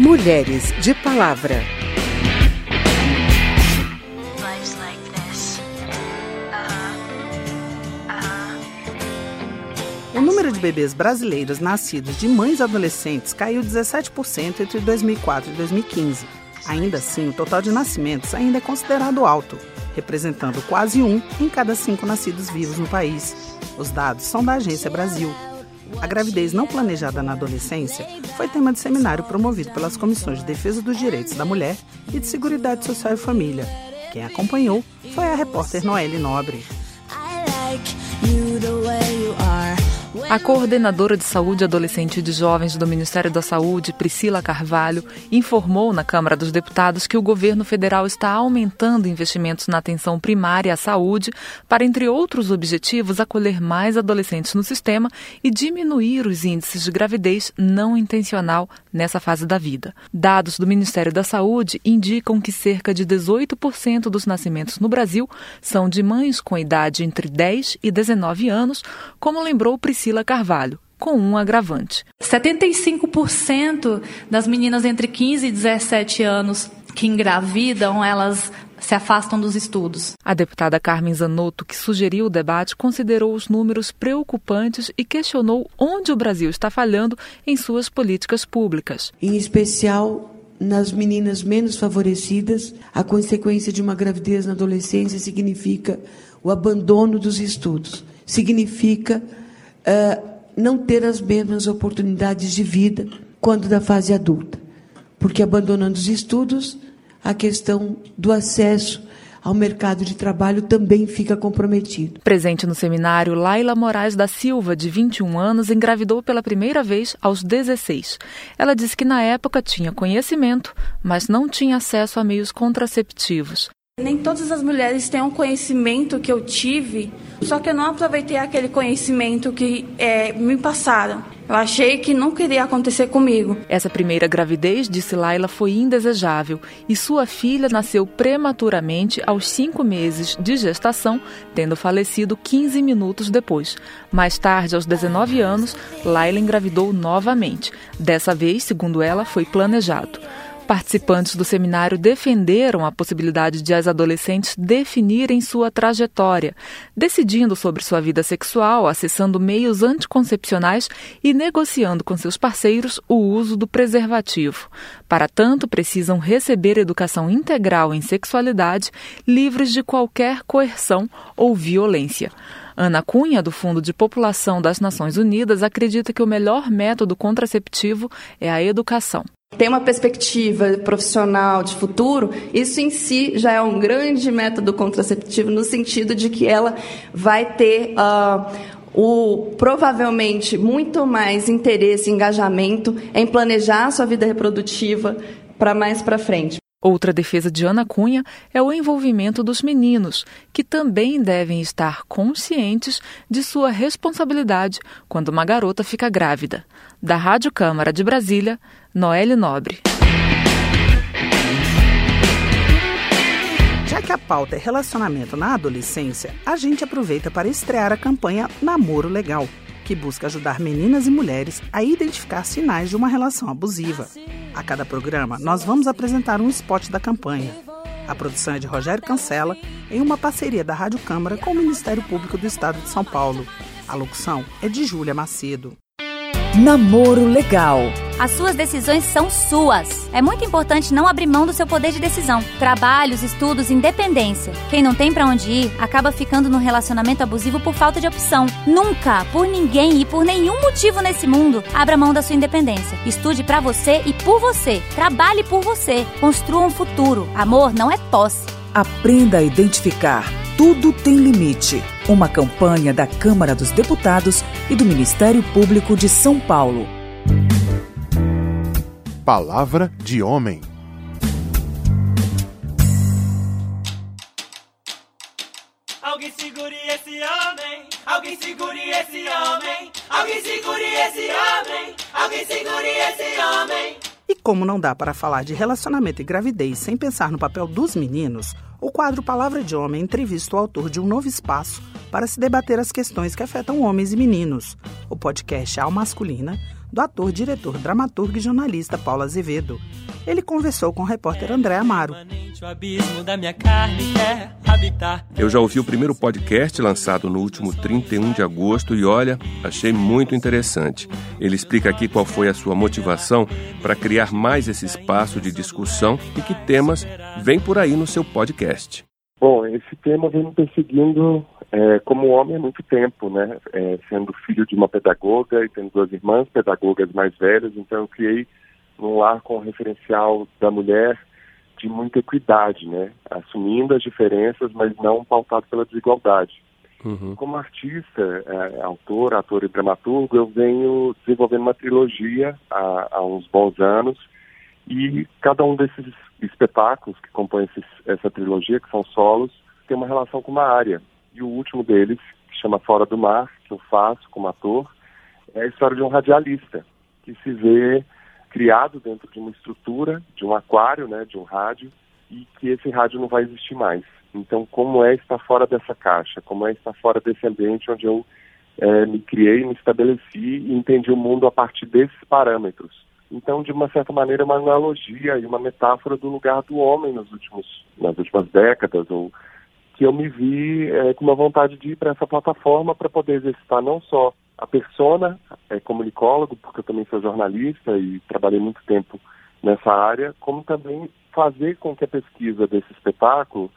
Mulheres de Palavra. O número de bebês brasileiros nascidos de mães adolescentes caiu 17% entre 2004 e 2015. Ainda assim, o total de nascimentos ainda é considerado alto, representando quase um em cada cinco nascidos vivos no país. Os dados são da Agência Brasil. A gravidez não planejada na adolescência foi tema de seminário promovido pelas Comissões de Defesa dos Direitos da Mulher e de Seguridade Social e Família. Quem acompanhou foi a repórter Noelle Nobre. A coordenadora de saúde adolescente e de jovens do Ministério da Saúde, Priscila Carvalho, informou na Câmara dos Deputados que o governo federal está aumentando investimentos na atenção primária à saúde para, entre outros objetivos, acolher mais adolescentes no sistema e diminuir os índices de gravidez não intencional nessa fase da vida. Dados do Ministério da Saúde indicam que cerca de 18% dos nascimentos no Brasil são de mães com idade entre 10 e 19 anos, como lembrou Priscila Priscila Carvalho, com um agravante. 75% das meninas entre 15 e 17 anos que engravidam, elas se afastam dos estudos. A deputada Carmen Zanotto, que sugeriu o debate, considerou os números preocupantes e questionou onde o Brasil está falhando em suas políticas públicas. Em especial nas meninas menos favorecidas, a consequência de uma gravidez na adolescência significa o abandono dos estudos, significa não ter as mesmas oportunidades de vida quando da fase adulta. Porque abandonando os estudos, a questão do acesso ao mercado de trabalho também fica comprometido. Presente no seminário, Laila Moraes da Silva, de 21 anos, engravidou pela primeira vez aos 16. Ela disse que na época tinha conhecimento, mas não tinha acesso a meios contraceptivos. Nem todas as mulheres têm um conhecimento que eu tive, só que eu não aproveitei aquele conhecimento que é, me passaram. Eu achei que não queria acontecer comigo. Essa primeira gravidez, disse Laila, foi indesejável e sua filha nasceu prematuramente aos cinco meses de gestação, tendo falecido 15 minutos depois. Mais tarde, aos 19 anos, Laila engravidou novamente. Dessa vez, segundo ela, foi planejado. Participantes do seminário defenderam a possibilidade de as adolescentes definirem sua trajetória, decidindo sobre sua vida sexual, acessando meios anticoncepcionais e negociando com seus parceiros o uso do preservativo. Para tanto, precisam receber educação integral em sexualidade, livres de qualquer coerção ou violência. Ana Cunha, do Fundo de População das Nações Unidas, acredita que o melhor método contraceptivo é a educação tem uma perspectiva profissional de futuro, isso em si já é um grande método contraceptivo no sentido de que ela vai ter uh, o provavelmente muito mais interesse, engajamento em planejar a sua vida reprodutiva para mais para frente. Outra defesa de Ana Cunha é o envolvimento dos meninos, que também devem estar conscientes de sua responsabilidade quando uma garota fica grávida. Da Rádio Câmara de Brasília, Noelle Nobre. Já que a pauta é relacionamento na adolescência, a gente aproveita para estrear a campanha Namoro Legal que busca ajudar meninas e mulheres a identificar sinais de uma relação abusiva. A cada programa, nós vamos apresentar um spot da campanha. A produção é de Rogério Cancela, em uma parceria da Rádio Câmara com o Ministério Público do Estado de São Paulo. A locução é de Júlia Macedo. Namoro Legal. As suas decisões são suas. É muito importante não abrir mão do seu poder de decisão. Trabalhos, estudos, independência. Quem não tem para onde ir acaba ficando num relacionamento abusivo por falta de opção. Nunca, por ninguém e por nenhum motivo nesse mundo, abra mão da sua independência. Estude para você e por você. Trabalhe por você. Construa um futuro. Amor não é posse. Aprenda a identificar tudo tem limite. Uma campanha da Câmara dos Deputados e do Ministério Público de São Paulo. Palavra de homem. Alguém segure esse homem. Alguém segure esse homem. Alguém segure esse homem. Alguém segure esse homem. Como não dá para falar de relacionamento e gravidez sem pensar no papel dos meninos, o quadro Palavra de Homem entrevista o autor de um novo espaço para se debater as questões que afetam homens e meninos. O podcast Al Masculina, do ator, diretor, dramaturgo e jornalista Paulo Azevedo. Ele conversou com o repórter André Amaro. Eu já ouvi o primeiro podcast lançado no último 31 de agosto e olha, achei muito interessante. Ele explica aqui qual foi a sua motivação para criar mais esse espaço de discussão e que temas vem por aí no seu podcast. Bom, esse tema vem me perseguindo é, como homem há muito tempo, né? É, sendo filho de uma pedagoga e tendo duas irmãs pedagogas mais velhas, então eu criei um lar com o referencial da mulher de muita equidade, né? Assumindo as diferenças, mas não pautado pela desigualdade. Uhum. Como artista, é, autor, ator e dramaturgo, eu venho desenvolvendo uma trilogia há, há uns bons anos e cada um desses espetáculos que compõem esses, essa trilogia, que são solos, tem uma relação com uma área. E o último deles, que chama Fora do Mar, que eu faço como ator, é a história de um radialista que se vê criado dentro de uma estrutura, de um aquário, né, de um rádio, e que esse rádio não vai existir mais. Então, como é estar fora dessa caixa? Como é estar fora desse ambiente onde eu é, me criei, me estabeleci e entendi o mundo a partir desses parâmetros? Então, de uma certa maneira, é uma analogia e uma metáfora do lugar do homem nos últimos, nas últimas décadas, ou que eu me vi é, com uma vontade de ir para essa plataforma para poder exercitar não só a persona é, comunicólogo, porque eu também sou jornalista e trabalhei muito tempo nessa área, como também fazer com que a pesquisa desse espetáculo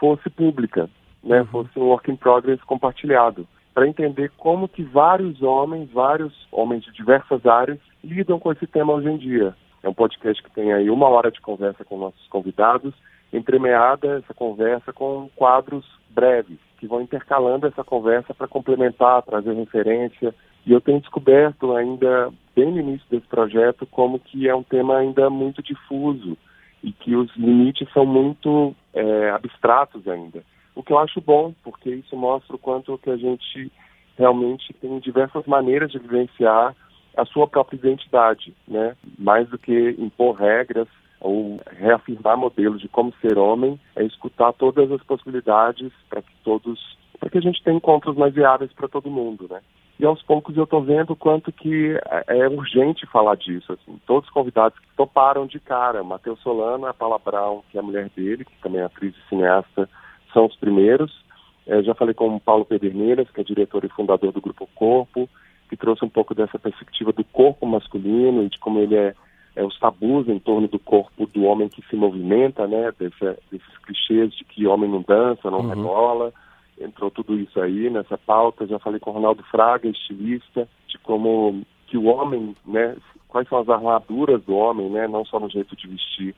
fosse pública, né, uhum. fosse um work in progress compartilhado, para entender como que vários homens, vários homens de diversas áreas lidam com esse tema hoje em dia. É um podcast que tem aí uma hora de conversa com nossos convidados, entremeada essa conversa com quadros breves, que vão intercalando essa conversa para complementar, trazer referência. E eu tenho descoberto ainda, bem no início desse projeto, como que é um tema ainda muito difuso e que os limites são muito é, abstratos ainda. O que eu acho bom, porque isso mostra o quanto que a gente realmente tem diversas maneiras de vivenciar a sua própria identidade, né? Mais do que impor regras ou reafirmar modelos de como ser homem, é escutar todas as possibilidades para que todos, para que a gente tenha encontros mais viáveis para todo mundo, né? E aos poucos eu estou vendo quanto que é, é urgente falar disso. Assim. Todos os convidados que toparam de cara. Matheus Solano, a Paula Brown, que é a mulher dele, que também é atriz e cineasta, são os primeiros. É, já falei com o Paulo Pederneiras, que é diretor e fundador do Grupo Corpo que trouxe um pouco dessa perspectiva do corpo masculino e de como ele é, é os tabus em torno do corpo do homem que se movimenta, né? Desse, desses clichês de que homem não dança, não uhum. rebola. Entrou tudo isso aí nessa pauta. Já falei com o Ronaldo Fraga, estilista, de como que o homem, né? Quais são as armaduras do homem, né? Não só no jeito de vestir,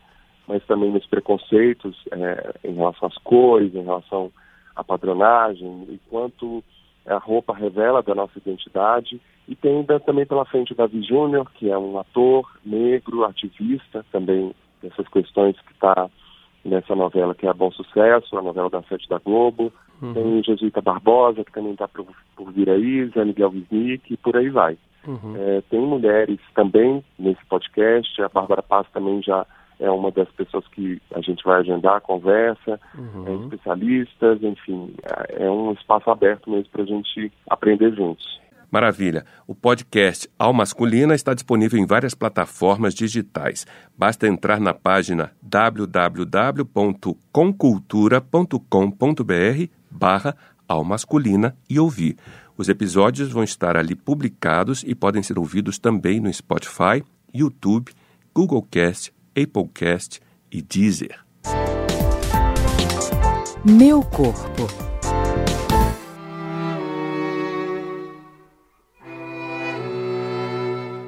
mas também nos preconceitos é, em relação às cores, em relação à padronagem, e quanto a roupa revela da nossa identidade. E tem também pela frente o Davi Júnior, que é um ator negro, ativista também dessas questões que está nessa novela que é a Bom Sucesso, a novela da Sete da Globo. Uhum. Tem Jesuíta Barbosa, que também está por, por vir aí, Zé Miguel Wisnik, e por aí vai. Uhum. É, tem mulheres também nesse podcast, a Bárbara Paz também já é uma das pessoas que a gente vai agendar a conversa, uhum. é, especialistas, enfim, é, é um espaço aberto mesmo para a gente aprender juntos. Maravilha. O podcast Al Masculina está disponível em várias plataformas digitais. Basta entrar na página www.concultura.com.br barra Almasculina e ouvir. Os episódios vão estar ali publicados e podem ser ouvidos também no Spotify, YouTube, Google Cast, Applecast e Deezer. Meu corpo.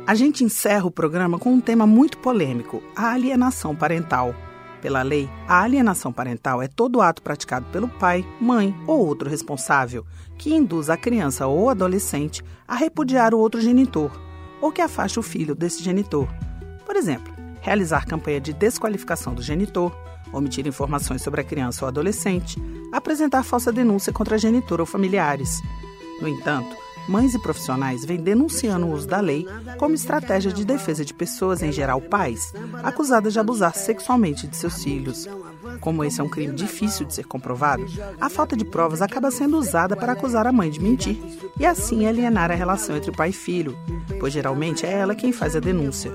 A gente encerra o programa com um tema muito polêmico: a alienação parental. Pela lei, a alienação parental é todo ato praticado pelo pai, mãe ou outro responsável que induz a criança ou adolescente a repudiar o outro genitor ou que afaste o filho desse genitor. Por exemplo, realizar campanha de desqualificação do genitor, omitir informações sobre a criança ou adolescente, apresentar falsa denúncia contra a genitora ou familiares. No entanto, mães e profissionais vêm denunciando o uso da lei como estratégia de defesa de pessoas, em geral pais, acusadas de abusar sexualmente de seus filhos. Como esse é um crime difícil de ser comprovado, a falta de provas acaba sendo usada para acusar a mãe de mentir e assim alienar a relação entre pai e filho, pois geralmente é ela quem faz a denúncia.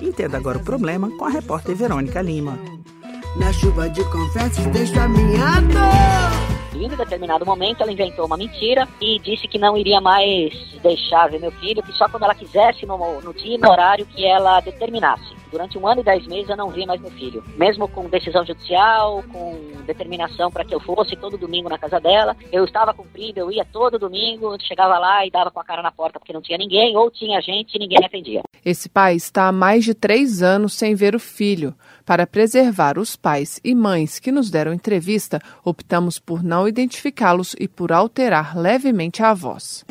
Entenda agora o problema com a repórter Verônica Lima. Na chuva de confesso, deixo a minha dor. Em determinado momento, ela inventou uma mentira e disse que não iria mais deixar ver meu filho, que só quando ela quisesse, no, no dia e no horário que ela determinasse. Durante um ano e dez meses eu não vi mais meu filho. Mesmo com decisão judicial, com determinação para que eu fosse todo domingo na casa dela, eu estava cumprido, eu ia todo domingo, chegava lá e dava com a cara na porta porque não tinha ninguém, ou tinha gente e ninguém atendia. Esse pai está há mais de três anos sem ver o filho. Para preservar os pais e mães que nos deram entrevista, optamos por não identificá-los e por alterar levemente a voz.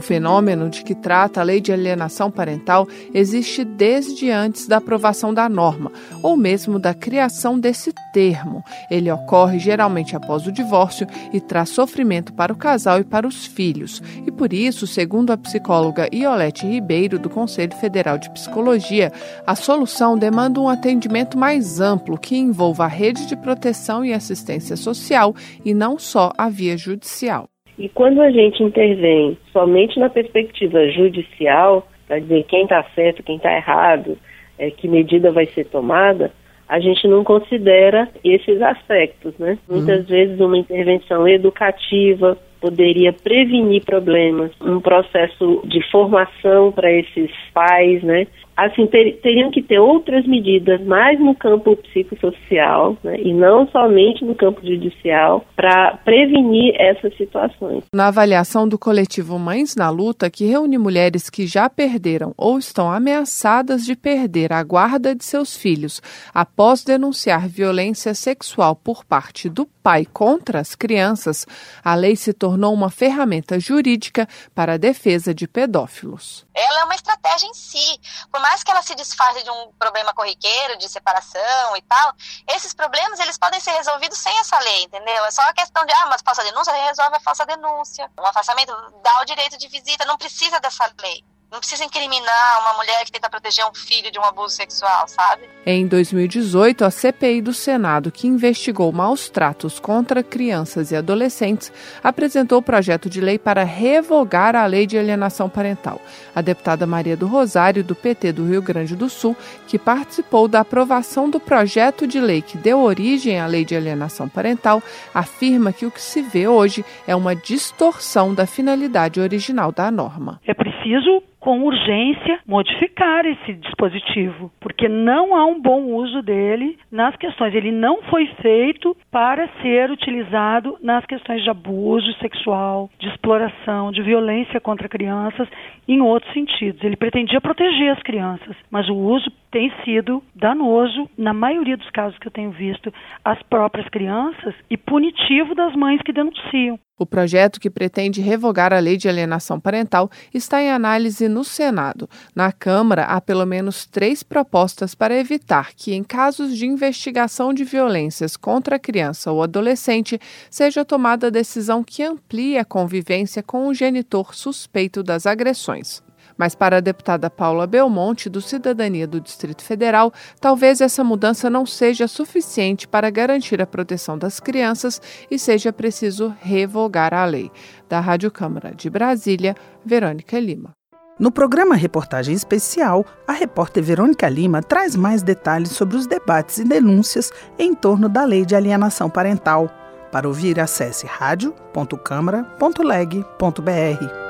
O fenômeno de que trata a lei de alienação parental existe desde antes da aprovação da norma, ou mesmo da criação desse termo. Ele ocorre geralmente após o divórcio e traz sofrimento para o casal e para os filhos. E por isso, segundo a psicóloga Iolete Ribeiro, do Conselho Federal de Psicologia, a solução demanda um atendimento mais amplo que envolva a rede de proteção e assistência social e não só a via judicial. E quando a gente intervém somente na perspectiva judicial, para dizer quem está certo, quem está errado, é, que medida vai ser tomada, a gente não considera esses aspectos, né? Uhum. Muitas vezes uma intervenção educativa poderia prevenir problemas, um processo de formação para esses pais, né? Assim, ter, teriam que ter outras medidas mais no campo psicossocial né, e não somente no campo judicial para prevenir essas situações. Na avaliação do coletivo Mães na Luta, que reúne mulheres que já perderam ou estão ameaçadas de perder a guarda de seus filhos após denunciar violência sexual por parte do pai contra as crianças, a lei se tornou uma ferramenta jurídica para a defesa de pedófilos. Ela é uma estratégia em si. Por mais que ela se disfarce de um problema corriqueiro, de separação e tal, esses problemas eles podem ser resolvidos sem essa lei, entendeu? É só uma questão de, ah, mas falsa denúncia, resolve a falsa denúncia. Um afastamento dá o direito de visita, não precisa dessa lei. Não precisa incriminar uma mulher que tenta proteger um filho de um abuso sexual, sabe? Em 2018, a CPI do Senado, que investigou maus tratos contra crianças e adolescentes, apresentou o projeto de lei para revogar a lei de alienação parental. A deputada Maria do Rosário, do PT do Rio Grande do Sul, que participou da aprovação do projeto de lei que deu origem à lei de alienação parental, afirma que o que se vê hoje é uma distorção da finalidade original da norma. É preciso com urgência modificar esse dispositivo, porque não há um bom uso dele nas questões. Ele não foi feito para ser utilizado nas questões de abuso sexual, de exploração, de violência contra crianças, em outros sentidos. Ele pretendia proteger as crianças, mas o uso tem sido danoso, na maioria dos casos que eu tenho visto, às próprias crianças e punitivo das mães que denunciam. O projeto que pretende revogar a lei de alienação parental está em análise no Senado. Na Câmara, há pelo menos três propostas para evitar que, em casos de investigação de violências contra a criança ou adolescente, seja tomada a decisão que amplie a convivência com o genitor suspeito das agressões. Mas para a deputada Paula Belmonte, do Cidadania do Distrito Federal, talvez essa mudança não seja suficiente para garantir a proteção das crianças e seja preciso revogar a lei. Da Rádio Câmara de Brasília, Verônica Lima. No programa Reportagem Especial, a repórter Verônica Lima traz mais detalhes sobre os debates e denúncias em torno da lei de alienação parental. Para ouvir, acesse radio.câmara.leg.br.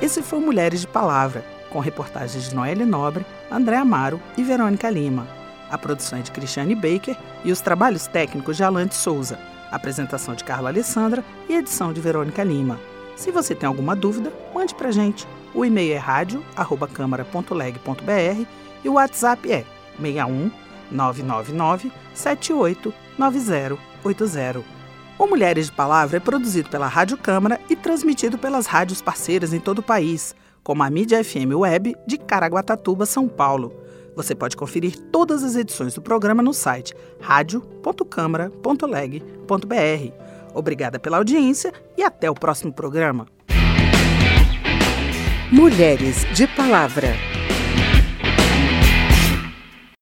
Esse foi Mulheres de Palavra, com reportagens de Noelle Nobre, André Amaro e Verônica Lima. A produção é de Cristiane Baker e os trabalhos técnicos de Alante Souza. Apresentação de Carla Alessandra e edição de Verônica Lima. Se você tem alguma dúvida, mande para gente. O e-mail é rádio@câmara.leg.br e o WhatsApp é 61 999 78 9080. O Mulheres de Palavra é produzido pela Rádio Câmara e transmitido pelas rádios parceiras em todo o país, como a Mídia FM Web de Caraguatatuba, São Paulo. Você pode conferir todas as edições do programa no site radio.câmara.leg.br. Obrigada pela audiência e até o próximo programa. Mulheres de Palavra.